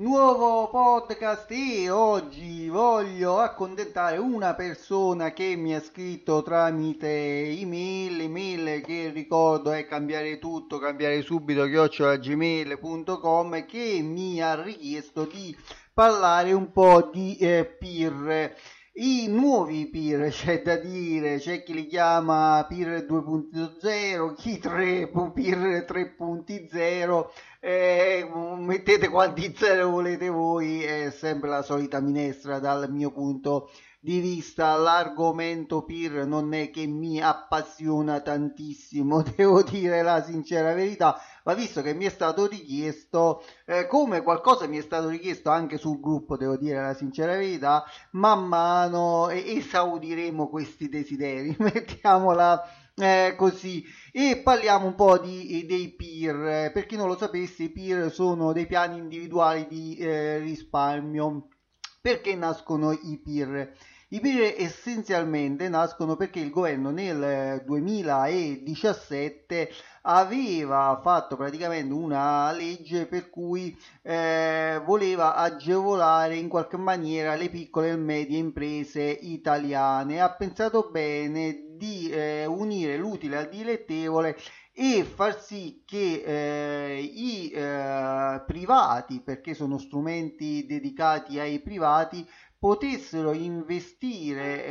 Nuovo podcast e oggi voglio accontentare una persona che mi ha scritto tramite email, email che ricordo è cambiare tutto, cambiare subito, chiocciolagmail.com che mi ha richiesto di parlare un po' di eh, peer i nuovi peer, c'è da dire, c'è chi li chiama peer 2.0, chi 3, peer 3.0, eh, mettete quanti zero volete voi, è sempre la solita minestra dal mio punto di vista. L'argomento PIR non è che mi appassiona tantissimo, devo dire la sincera verità, ma visto che mi è stato richiesto, eh, come qualcosa mi è stato richiesto anche sul gruppo, devo dire la sincera verità, man mano esaudiremo questi desideri, mettiamola eh, così. E parliamo un po' di, dei peer. Per chi non lo sapesse i peer sono dei piani individuali di eh, risparmio. Perché nascono i PIR? I PIR essenzialmente nascono perché il governo nel 2017 aveva fatto praticamente una legge per cui eh, voleva agevolare in qualche maniera le piccole e medie imprese italiane. Ha pensato bene di eh, unire l'utile al dilettevole e far sì che eh, i eh, privati, perché sono strumenti dedicati ai privati, potessero investire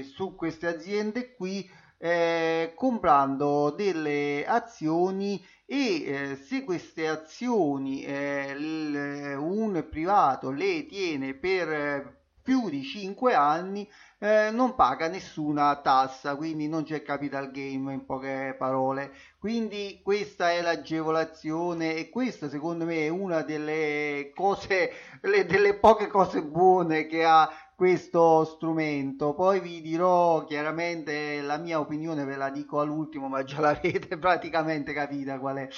eh, su queste aziende qui eh, comprando delle azioni e eh, se queste azioni eh, l- un privato le tiene per più di 5 anni eh, non paga nessuna tassa, quindi non c'è capital game in poche parole. Quindi questa è l'agevolazione e questa secondo me è una delle cose, le, delle poche cose buone che ha questo strumento. Poi vi dirò chiaramente la mia opinione, ve la dico all'ultimo, ma già l'avete praticamente capita qual è.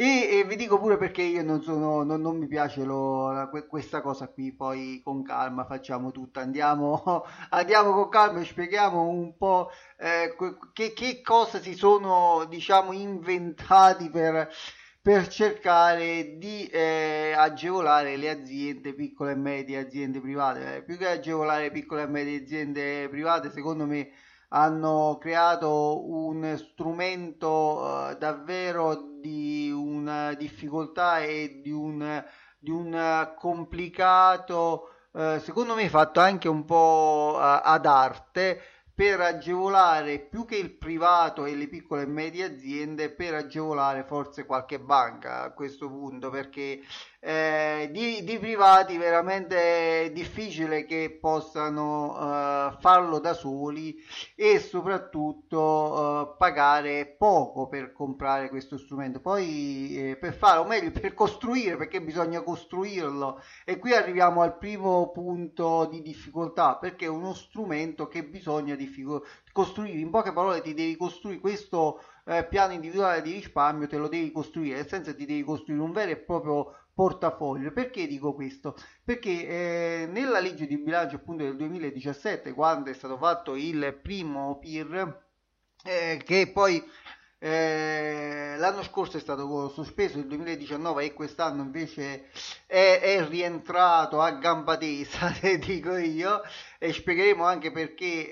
E, e vi dico pure perché io non sono, non, non mi piace lo, questa cosa qui. Poi con calma facciamo tutto. Andiamo, andiamo con calma e spieghiamo un po' eh, che, che cosa si sono, diciamo, inventati per per cercare di eh, agevolare le aziende piccole e medie, aziende private. Eh, più che agevolare piccole e medie aziende private, secondo me hanno creato un strumento eh, davvero di difficoltà e di un, di un complicato, eh, secondo me fatto anche un po' eh, ad arte per agevolare più che il privato e le piccole e medie aziende, per agevolare forse qualche banca a questo punto, perché eh, di, di, privati veramente difficile che possano uh, farlo da soli e soprattutto uh, pagare poco per comprare questo strumento. Poi eh, per fare o meglio per costruire perché bisogna costruirlo. E qui arriviamo al primo punto di difficoltà perché è uno strumento che bisogna diffico- costruire. In poche parole ti devi costruire questo eh, piano individuale di risparmio te lo devi costruire nel senso ti devi costruire un vero e proprio portafoglio. Perché dico questo? Perché eh, nella legge di bilancio appunto del 2017, quando è stato fatto il primo PIR, eh, che poi Eh, l'anno scorso è stato sospeso il 2019 e quest'anno invece è, è rientrato a gamba tesa, dico io, e spiegheremo anche perché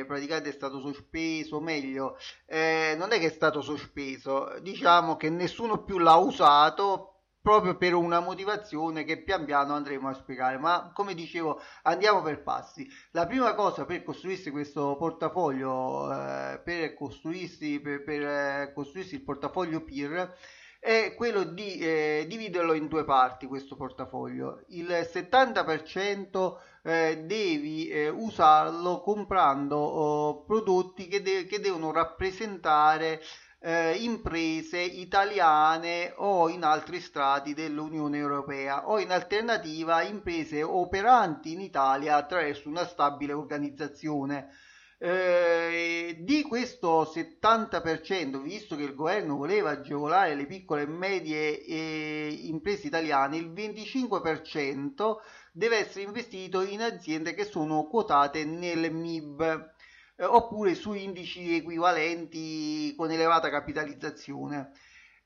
eh, praticamente è stato sospeso, meglio, eh, non è che è stato sospeso, diciamo che nessuno più l'ha usato proprio per una motivazione che pian piano andremo a spiegare. Ma come dicevo, andiamo per passi. La prima cosa per costruirsi questo portafoglio, eh, per, costruirsi, per, per eh, costruirsi il portafoglio PIR, è quello di eh, dividerlo in due parti questo portafoglio. Il 70% eh, devi eh, usarlo comprando oh, prodotti che, de- che devono rappresentare eh, imprese italiane o in altri strati dell'Unione Europea o in alternativa imprese operanti in Italia attraverso una stabile organizzazione. Eh, di questo 70%, visto che il governo voleva agevolare le piccole e medie eh, imprese italiane, il 25% deve essere investito in aziende che sono quotate nel MIB eh, oppure su indici equivalenti con elevata capitalizzazione.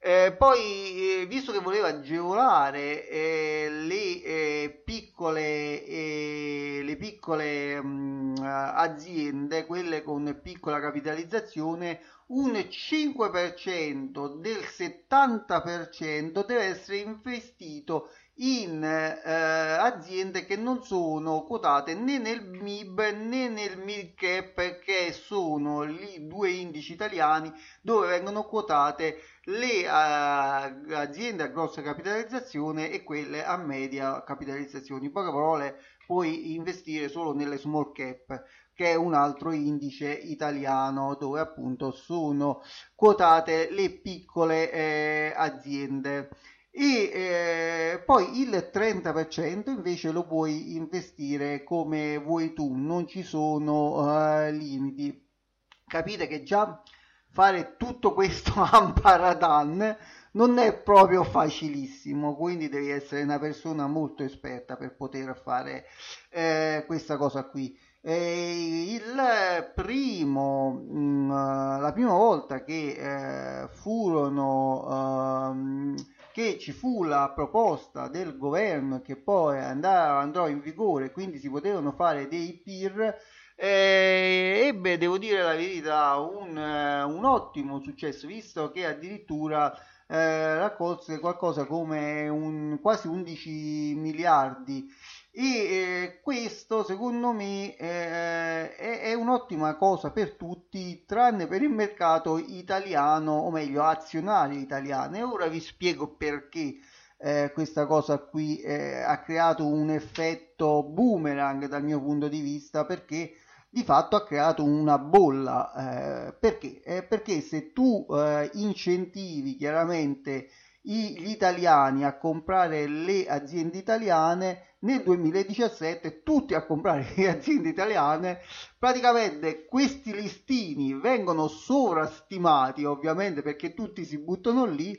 Eh, poi, eh, visto che voleva agevolare eh, le eh, piccole, eh, le piccole mh, mm, aziende, quelle con piccola capitalizzazione, un 5% del 70% deve essere investito in eh, aziende che non sono quotate né nel MIB né nel MIRCAP che sono i due indici italiani dove vengono quotate le eh, aziende a grossa capitalizzazione e quelle a media capitalizzazione. In poche parole puoi investire solo nelle small cap che è un altro indice italiano dove appunto sono quotate le piccole eh, aziende e eh, poi il 30% invece lo puoi investire come vuoi tu, non ci sono uh, limiti. Capite che già fare tutto questo a paradan non è proprio facilissimo, quindi devi essere una persona molto esperta per poter fare eh, questa cosa qui. Eh, il primo, mh, mm, la prima volta che eh, furono uh, che ci fu la proposta del governo che poi andrà, andrò in vigore, quindi si potevano fare dei PIR, eh, ebbe, devo dire la verità, un, eh, un ottimo successo, visto che addirittura eh, raccolse qualcosa come un, quasi 11 miliardi e eh, questo secondo me eh, è, è, un'ottima cosa per tutti tranne per il mercato italiano o meglio azionario italiano e ora vi spiego perché eh, questa cosa qui eh, ha creato un effetto boomerang dal mio punto di vista perché di fatto ha creato una bolla eh, perché? Eh, perché se tu incentivi chiaramente gli italiani a comprare le aziende italiane nel 2017 tutti a comprare le aziende italiane praticamente questi listini vengono sovrastimati ovviamente perché tutti si buttano lì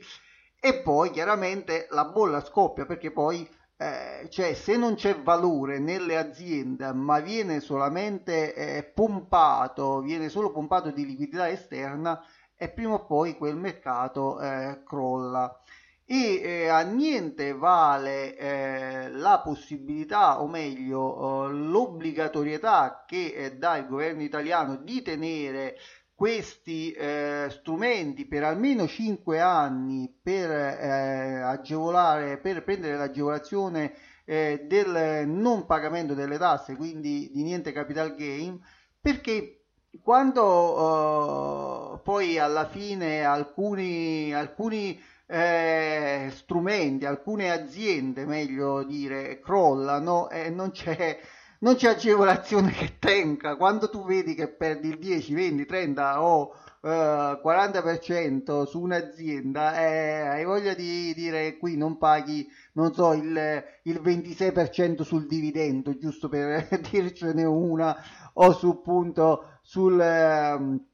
e poi chiaramente la bolla scoppia perché poi eh, cioè se non c'è valore nelle aziende ma viene solamente eh, pompato viene solo pompato di liquidità esterna e prima o poi quel mercato eh, crolla e eh, a niente vale eh, la possibilità o meglio eh, l'obbligatorietà che eh, dà il governo italiano di tenere questi eh, strumenti per almeno 5 anni per eh, agevolare per prendere l'agevolazione del non pagamento delle tasse quindi di niente capital gain perché quando poi alla fine alcuni, alcuni eh, strumenti, alcune aziende, meglio dire, crollano e non c'è, non c'è agevolazione che tenga. Quando tu vedi che perdi il 10, 20, 30 o eh, 40% su un'azienda, eh, hai voglia di dire qui non paghi, non so, il, il 26% sul dividendo, giusto per dircene una, o su punto sul... Eh,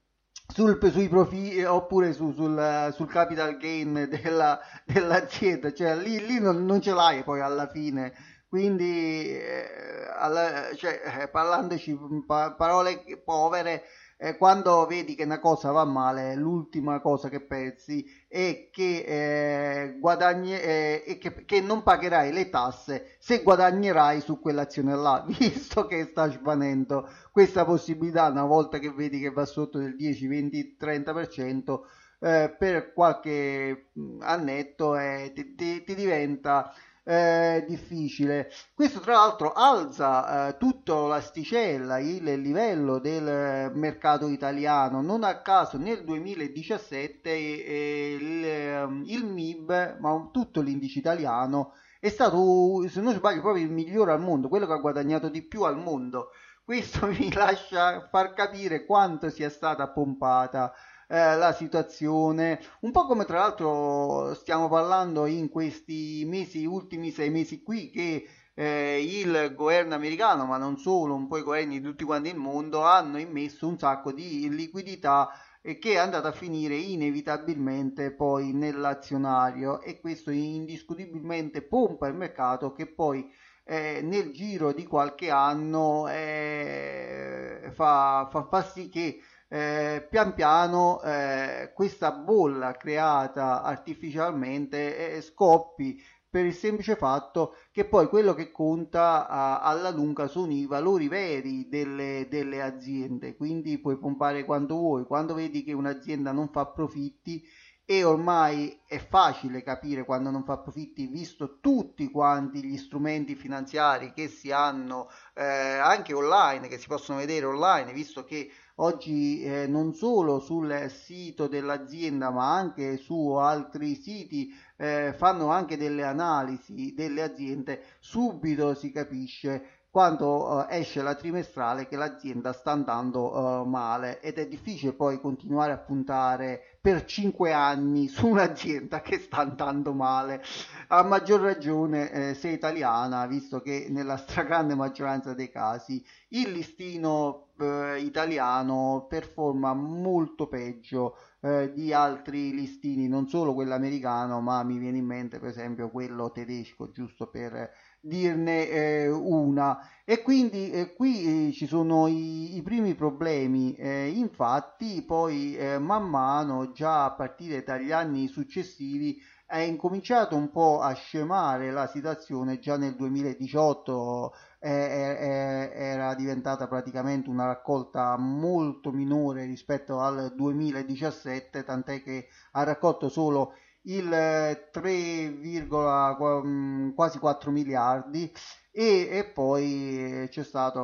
sul, sui profitti oppure su, sul, sul, capital gain della, dell'azienda, cioè lì, lì non, non, ce l'hai poi alla fine. Quindi, eh, alla, cioè, eh, parlandoci pa- parole povere, eh, quando vedi che una cosa va male, l'ultima cosa che pensi è che, eh, guadagni, eh, che, che, non pagherai le tasse se guadagnerai su quell'azione là, visto che sta svanendo questa possibilità una volta che vedi che va sotto del 10, 20, 30%. Eh, per qualche mm, annetto eh, ti, ti, ti diventa eh, difficile. Questo tra l'altro alza eh, tutto l'asticella, il livello del mercato italiano. Non a caso nel 2017 eh, il, ehm, il MIB, ma tutto l'indice italiano, è stato, se non sbaglio, proprio il migliore al mondo, quello che ha guadagnato di più al mondo. Questo mi lascia far capire quanto sia stata pompata eh, la situazione, un po' come tra l'altro stiamo parlando in questi mesi, ultimi sei mesi qui, che eh, il governo americano, ma non solo, un po' i governi di tutti quanti il mondo, hanno immesso un sacco di liquidità e che è andata a finire inevitabilmente poi nell'azionario. E questo indiscutibilmente pompa il mercato che poi eh, nel giro di qualche anno eh, fa, fa, fa sì che eh, pian piano eh, questa bolla creata artificialmente eh, scoppi per il semplice fatto che poi quello che conta a, alla lunga sono i valori veri delle, delle aziende, quindi puoi pompare quando vuoi, quando vedi che un'azienda non fa profitti e ormai è facile capire quando non fa profitti visto tutti quanti gli strumenti finanziari che si hanno eh, anche online, che si possono vedere online, visto che oggi eh, non solo sul sito dell'azienda ma anche su altri siti eh, fanno anche delle analisi delle aziende, subito si capisce quando uh, esce la trimestrale che l'azienda sta andando uh, male ed è difficile poi continuare a puntare per 5 anni su un'azienda che sta andando male. A maggior ragione eh, se italiana visto che nella stragrande maggioranza dei casi il listino eh, italiano performa molto peggio eh, di altri listini non solo quello americano ma mi viene in mente per esempio quello tedesco giusto per dirne eh, una. E quindi eh, qui eh, ci sono i, i primi problemi eh, infatti poi eh, man mano già a partire dagli anni successivi è incominciato un po' a scemare la situazione. Già nel 2018 era diventata praticamente una raccolta molto minore rispetto al 2017 tant'è che ha raccolto solo il 3, mm, quasi 4 miliardi e, e, poi c'è stato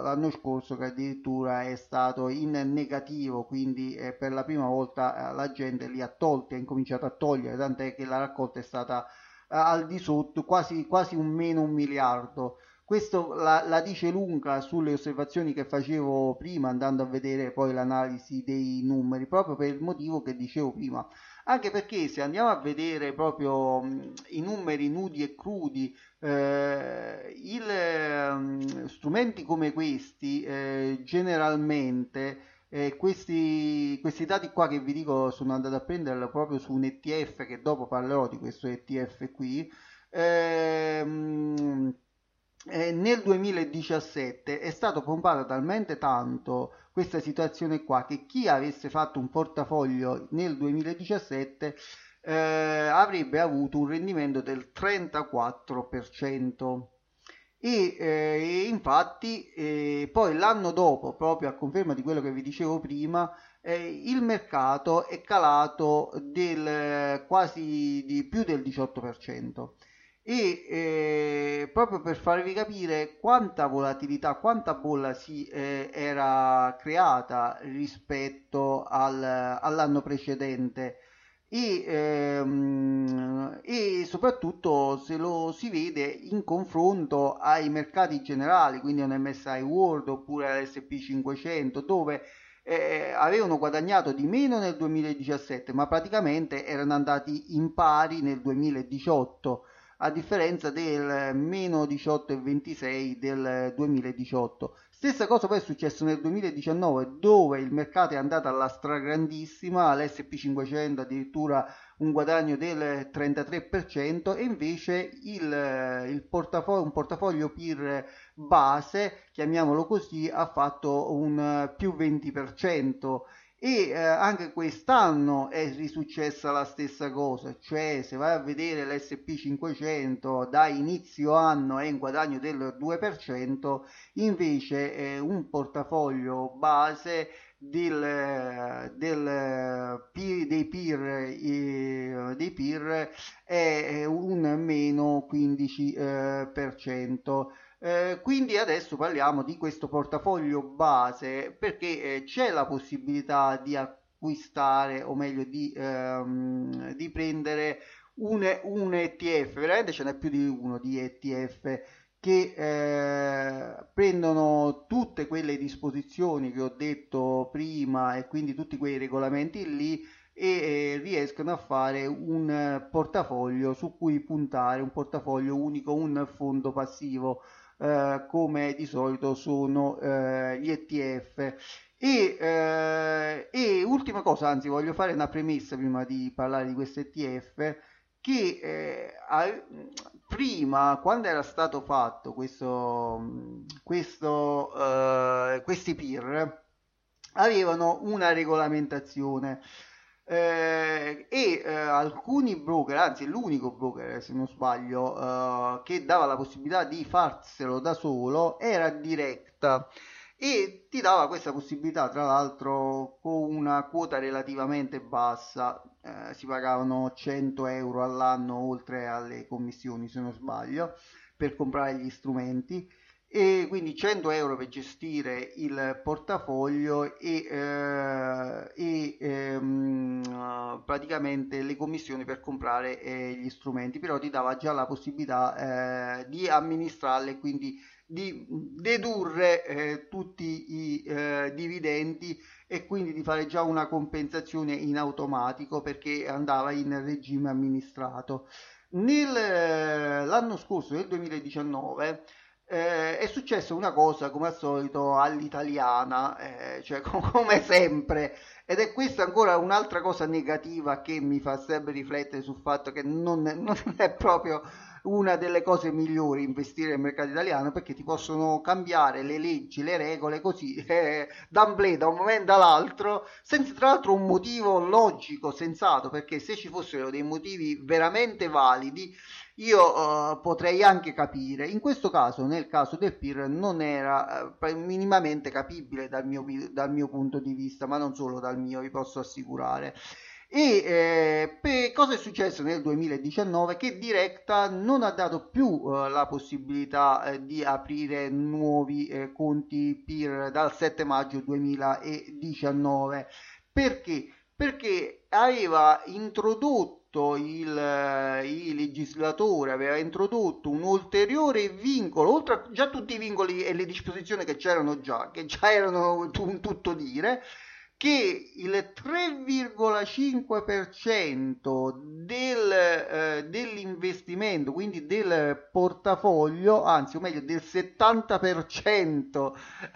l'anno scorso che addirittura è stato in negativo quindi eh, per la prima volta eh, la gente li ha tolti ha incominciato a togliere tant'è che la raccolta è stata eh, al di sotto quasi, quasi un meno un miliardo. Questo la, la, dice lunga sulle osservazioni che facevo prima andando a vedere poi l'analisi dei numeri proprio per il motivo che dicevo prima anche perché se andiamo a vedere proprio mh, i numeri nudi e crudi, eh, il, mh, strumenti come questi eh, generalmente eh, questi, questi, dati qua che vi dico sono andato a prendere proprio su un ETF che dopo parlerò di questo ETF qui ehm, eh, nel 2017 è stato pompato talmente tanto questa situazione qua che chi avesse fatto un portafoglio nel 2017 eh, avrebbe avuto un rendimento del 34% e eh, infatti eh, poi l'anno dopo proprio a conferma di quello che vi dicevo prima eh, il mercato è calato del quasi di più del 18% e eh, proprio per farvi capire quanta volatilità, quanta bolla si eh, era creata rispetto al, all'anno precedente. E, ehm, e, soprattutto se lo si vede in confronto ai mercati generali, quindi un MSI World oppure all'SP 500 dove eh, avevano guadagnato di meno nel 2017 ma praticamente erano andati in pari nel 2018 a differenza del meno 18,26 del 2018. Stessa cosa poi è successo nel 2019 dove il mercato è andato alla stragrandissima, l'SP500 addirittura un guadagno del 33% e invece il, il portafoglio, un portafoglio PIR base, chiamiamolo così, ha fatto un più 20% e eh, anche quest'anno è risuccessa la stessa cosa, cioè se vai a vedere l'SP500 da inizio anno è in guadagno del 2%, invece eh, un portafoglio base del, del, dei, peer, dei peer è un meno 15%. Eh, quindi adesso parliamo di questo portafoglio base perché eh, c'è la possibilità di acquistare o meglio di, ehm, di prendere un, un, ETF, veramente ce n'è più di uno di ETF che eh, prendono tutte quelle disposizioni che ho detto prima e quindi tutti quei regolamenti lì e eh, riescono a fare un portafoglio su cui puntare, un portafoglio unico, un fondo passivo eh, come di solito sono eh, gli ETF. E, eh, e, ultima cosa, anzi voglio fare una premessa prima di parlare di questo ETF, che eh, prima, quando era stato fatto questo, questo, eh, questi PIR, avevano una regolamentazione eh, e eh, alcuni broker, anzi l'unico broker se non sbaglio, eh, che dava la possibilità di farselo da solo era Directa e ti dava questa possibilità tra l'altro con una quota relativamente bassa, eh, si pagavano 100 euro all'anno oltre alle commissioni se non sbaglio per comprare gli strumenti e quindi 100 euro per gestire il portafoglio e, eh, e ehm, praticamente le commissioni per comprare eh, gli strumenti. Però ti dava già la possibilità eh, di amministrarle quindi di dedurre eh, tutti i eh, dividendi e quindi di fare già una compensazione in automatico perché andava in regime amministrato. Nell'anno scorso nel 2019 eh, è successa una cosa come al solito all'italiana, eh, cioè come sempre, ed è questa ancora un'altra cosa negativa che mi fa sempre riflettere sul fatto che non è, non è proprio una delle cose migliori investire nel mercato italiano perché ti possono cambiare le leggi, le regole così eh, d'amblè da un momento all'altro senza tra l'altro un motivo logico, sensato perché se ci fossero dei motivi veramente validi io uh, potrei anche capire. In questo caso, nel caso del PIR, non era uh, minimamente capibile dal mio, dal mio, punto di vista, ma non solo dal mio, vi posso assicurare. E eh, per, cosa è successo nel 2019? Che Directa non ha dato più uh, la possibilità di aprire nuovi eh, conti PIR dal 7 maggio 2019. Perché? Perché aveva introdotto il, eh, il, legislatore aveva introdotto un ulteriore vincolo, oltre a già tutti i vincoli e le disposizioni che c'erano già, che già erano un tutto dire, che il 3,5% del, eh, dell'investimento, quindi del portafoglio, anzi o meglio del 70%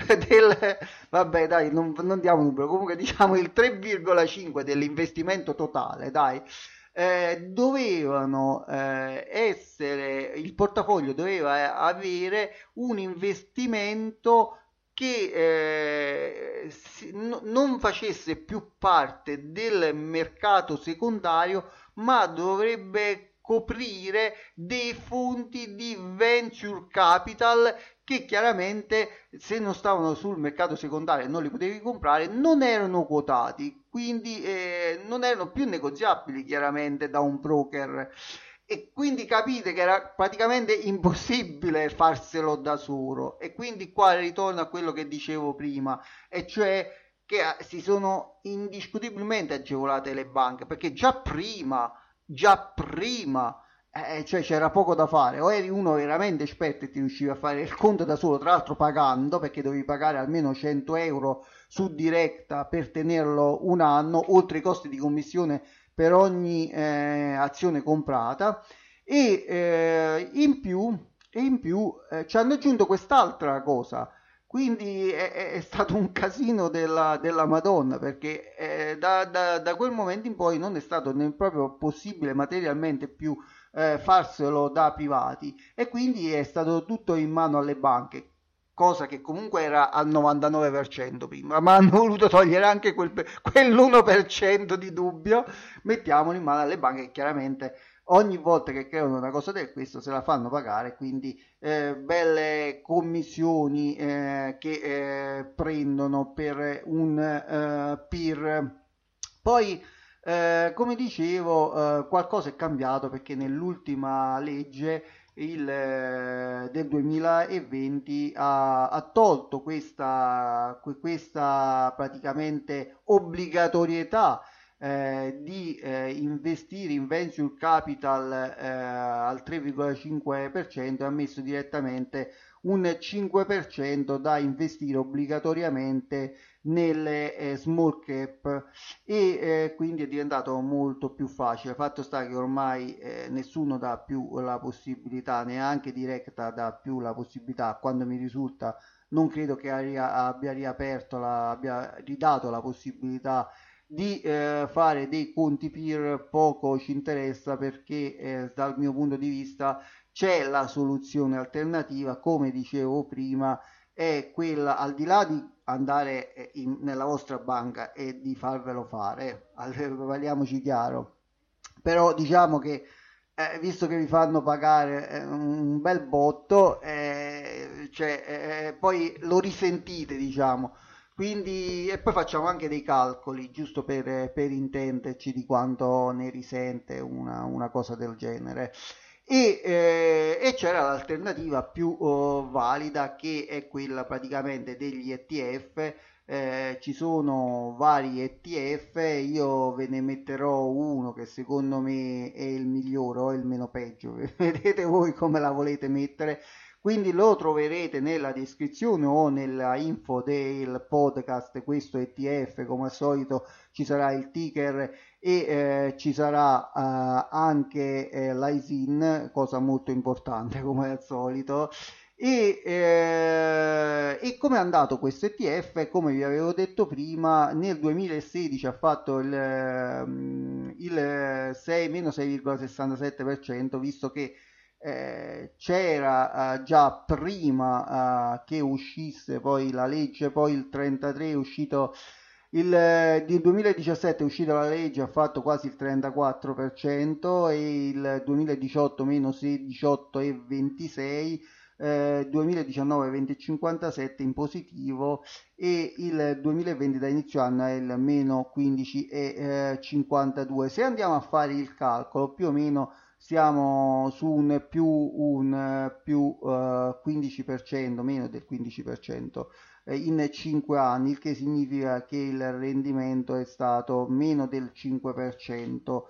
del... vabbè dai, non, non diamo un numero, comunque diciamo il 3,5% dell'investimento totale, dai, eh, dovevano eh, essere, il portafoglio doveva eh, avere un investimento che eh, si, no, non facesse più parte del mercato secondario, ma dovrebbe coprire dei fondi di venture capital che chiaramente se non stavano sul mercato secondario e non li potevi comprare non erano quotati quindi eh, non erano più negoziabili chiaramente da un broker. E quindi capite che era praticamente impossibile farselo da solo. E quindi qua ritorno a quello che dicevo prima e cioè che eh, si sono indiscutibilmente agevolate le banche perché già prima già prima eh, cioè c'era poco da fare, o eri uno veramente esperto e ti riuscivi a fare il conto da solo, tra l'altro pagando, perché dovevi pagare almeno 100 euro su diretta per tenerlo un anno, oltre i costi di commissione per ogni eh, azione comprata, e eh, in più, e in più eh, ci hanno aggiunto quest'altra cosa, quindi è, è, stato un casino della, della Madonna perché eh, da, da, da, quel momento in poi non è stato né proprio possibile materialmente più eh, farselo da privati. E quindi è stato tutto in mano alle banche cosa che comunque era al 99% prima, ma hanno voluto togliere anche quel, quell'1% di dubbio, mettiamolo in mano alle banche che chiaramente ogni volta che creano una cosa del questo se la fanno pagare, quindi eh, belle commissioni eh, che eh, prendono per un eh, PIR. Poi, eh, come dicevo, eh, qualcosa è cambiato perché nell'ultima legge il, del 2020 ha, ha tolto questa, questa praticamente obbligatorietà eh, di eh, investire in venture capital eh, al 3,5% e ha messo direttamente un 5% da investire obbligatoriamente nelle eh, small cap e eh, quindi è diventato molto più facile. Fatto sta che ormai eh, nessuno dà più la possibilità, neanche Directa dà più la possibilità, quando mi risulta non credo che abbia riaperto, la, abbia ridato la possibilità di eh, fare dei conti PIR poco ci interessa perché eh, dal mio punto di vista c'è la soluzione alternativa come dicevo prima è quella al di là di andare eh, in, nella vostra banca e di farvelo fare parliamoci chiaro. Però diciamo che eh, visto che vi fanno pagare eh, un bel botto eh, cioè, poi lo risentite diciamo quindi, e poi facciamo anche dei calcoli, giusto per, per intenderci di quanto ne risente una, una cosa del genere. E, eh, e, c'era l'alternativa più oh, valida che è quella praticamente degli ETF. Eh, ci sono vari ETF, io ve ne metterò uno che secondo me è il migliore o il meno peggio, vedete voi come la volete mettere quindi lo troverete nella descrizione o nella info del podcast questo ETF come al solito ci sarà il ticker e eh, ci sarà eh, anche eh, l'ISIN cosa molto importante come al solito. E, eh, e come è andato questo ETF come vi avevo detto prima nel 2016 ha fatto il, mm, il 6 6,67% visto che eh, c'era eh, già prima eh, che uscisse poi la legge, poi il 33 è uscito il, nel 2017 è uscita la legge, ha fatto quasi il 34% e il 2018 meno 18,26%, eh, 2019 20,57 in positivo e il 2020 da inizio anno è il meno 15,52. Se andiamo a fare il calcolo più o meno siamo su un più, un più uh, 15%, meno del 15% eh, in 5 anni, il che significa che il rendimento è stato meno del 5%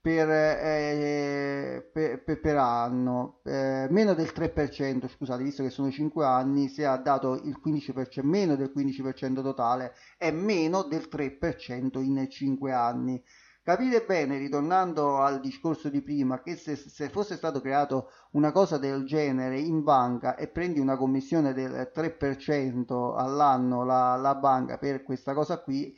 per, eh, per, per, per anno, eh, meno del 3%, scusate, visto che sono 5 anni, si è dato il 15%, meno del 15% totale e meno del 3% in 5 anni. Capite bene, ritornando al discorso di prima, che se, se, fosse stato creato una cosa del genere in banca e prendi una commissione del 3% all'anno la, la banca per questa cosa qui,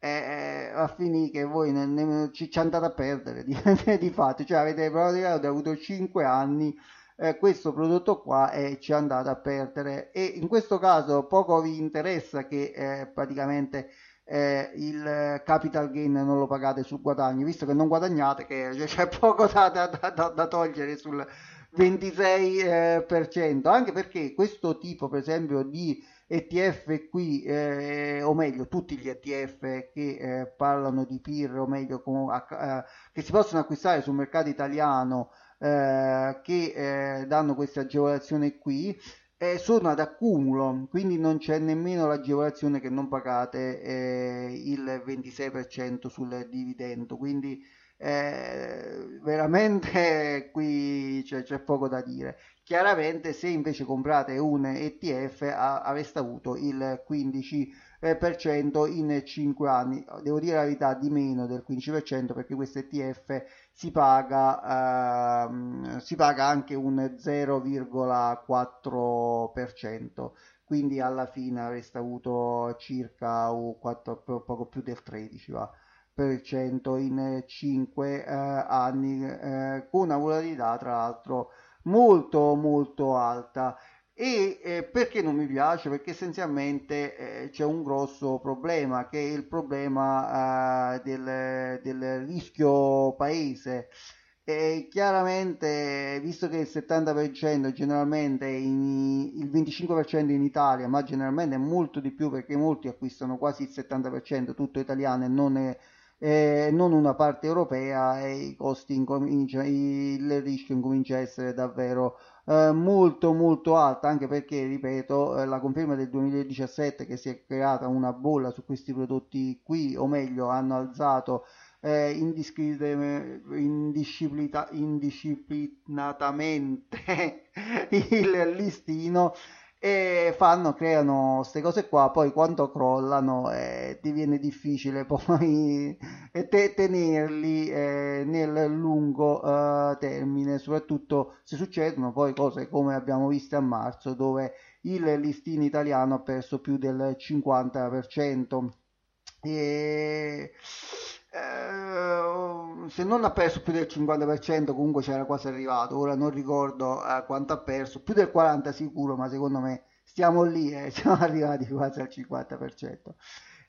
eh, eh a finire che voi ne, ne, ci, ci, andate a perdere di, di fatto, cioè avete praticamente avuto 5 anni eh, questo prodotto qua e ci andate a perdere. E in questo caso poco vi interessa che eh, praticamente eh, il capital gain non lo pagate sul guadagno, visto che non guadagnate, che c'è poco da, da, da, da togliere sul 26%, eh, anche perché questo tipo, per esempio, di ETF qui, eh, o meglio, tutti gli ETF che eh, parlano di PIR, o meglio, con, eh, che si possono acquistare sul mercato italiano, eh, che danno queste agevolazioni qui, eh, sono ad accumulo, quindi non c'è nemmeno l'agevolazione che non pagate eh, il 26% sul dividendo, quindi eh, veramente qui c'è, c'è, poco da dire. Chiaramente se invece comprate un ETF a, avreste avuto il 15% 15% in 5 anni. Devo dire la verità di meno del 15% perché questo ETF si paga, ehm, si paga anche un 0,4%, quindi alla fine avreste avuto circa un 4, poco più del 13%. Va in 5 eh, anni eh, con una volatilità tra l'altro molto molto alta e eh, perché non mi piace? Perché essenzialmente eh, c'è un grosso problema che è il problema eh, del, del, rischio paese. E chiaramente, visto che il 70% generalmente in, il 25% in Italia, ma generalmente è molto di più perché molti acquistano quasi il 70% tutto italiano e non è eh, non una parte europea e i costi incomincia, il rischio incomincia a essere davvero eh, molto molto alto anche perché ripeto eh, la conferma del 2017 che si è creata una bolla su questi prodotti qui o meglio hanno alzato eh, indisciplinatamente il listino e fanno, creano queste cose qua, poi quando crollano eh, diviene difficile poi te- tenerli eh, nel lungo eh, termine, soprattutto se succedono poi cose come abbiamo visto a marzo dove il listino italiano ha perso più del 50%. E eh, se non ha perso più del 50% comunque c'era quasi arrivato. Ora non ricordo eh, quanto ha perso. Più del 40% sicuro ma secondo me stiamo lì eh, siamo arrivati quasi al 50%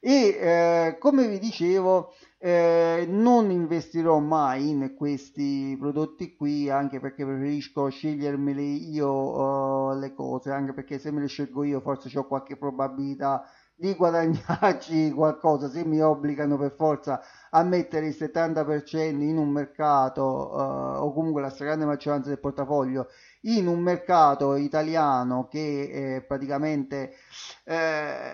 e eh, come vi dicevo eh, non investirò mai in questi prodotti qui anche perché preferisco scegliermeli io uh, le cose anche perché se me le scelgo io forse ho qualche probabilità di guadagnarci qualcosa se mi obbligano per forza a mettere il 70% in un mercato uh, o comunque la stragrande maggioranza del portafoglio in un mercato italiano che eh, praticamente eh,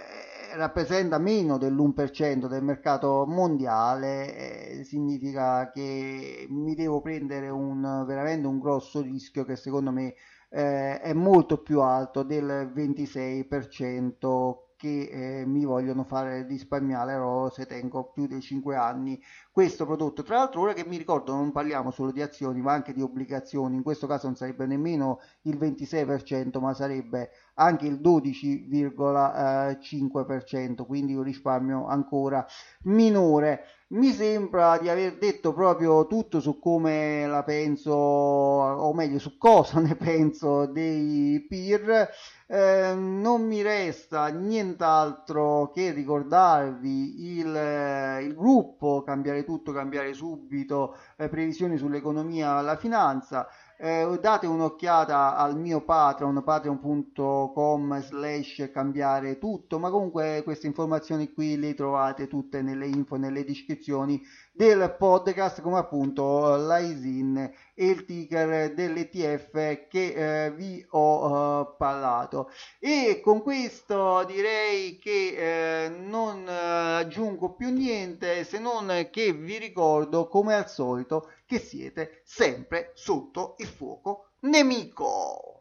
rappresenta meno dell'1% del mercato mondiale eh, significa che mi devo prendere un, veramente un grosso rischio che secondo me eh, è molto più alto del 26% che eh, mi vogliono fare risparmiare se tengo più di 5 anni questo prodotto. Tra l'altro, ora che mi ricordo, non parliamo solo di azioni, ma anche di obbligazioni. In questo caso non sarebbe nemmeno il 26%, ma sarebbe anche il 12,5%, quindi un risparmio ancora minore. Mi sembra di aver detto proprio tutto su come la penso, o meglio su cosa ne penso dei peer. Eh, non mi resta nient'altro che ricordarvi il, il gruppo Cambiare Tutto, Cambiare Subito, eh, previsioni sull'economia alla finanza eh, date un'occhiata al mio Patreon, patreon.com slash cambiare tutto, ma comunque queste informazioni qui le trovate tutte nelle info, nelle descrizioni del podcast, come appunto l'ISIN e il ticker dell'ETF che eh, vi ho uh, parlato. E con questo direi che eh, non aggiungo più niente se non che vi ricordo come al solito che siete sempre sotto il fuoco nemico.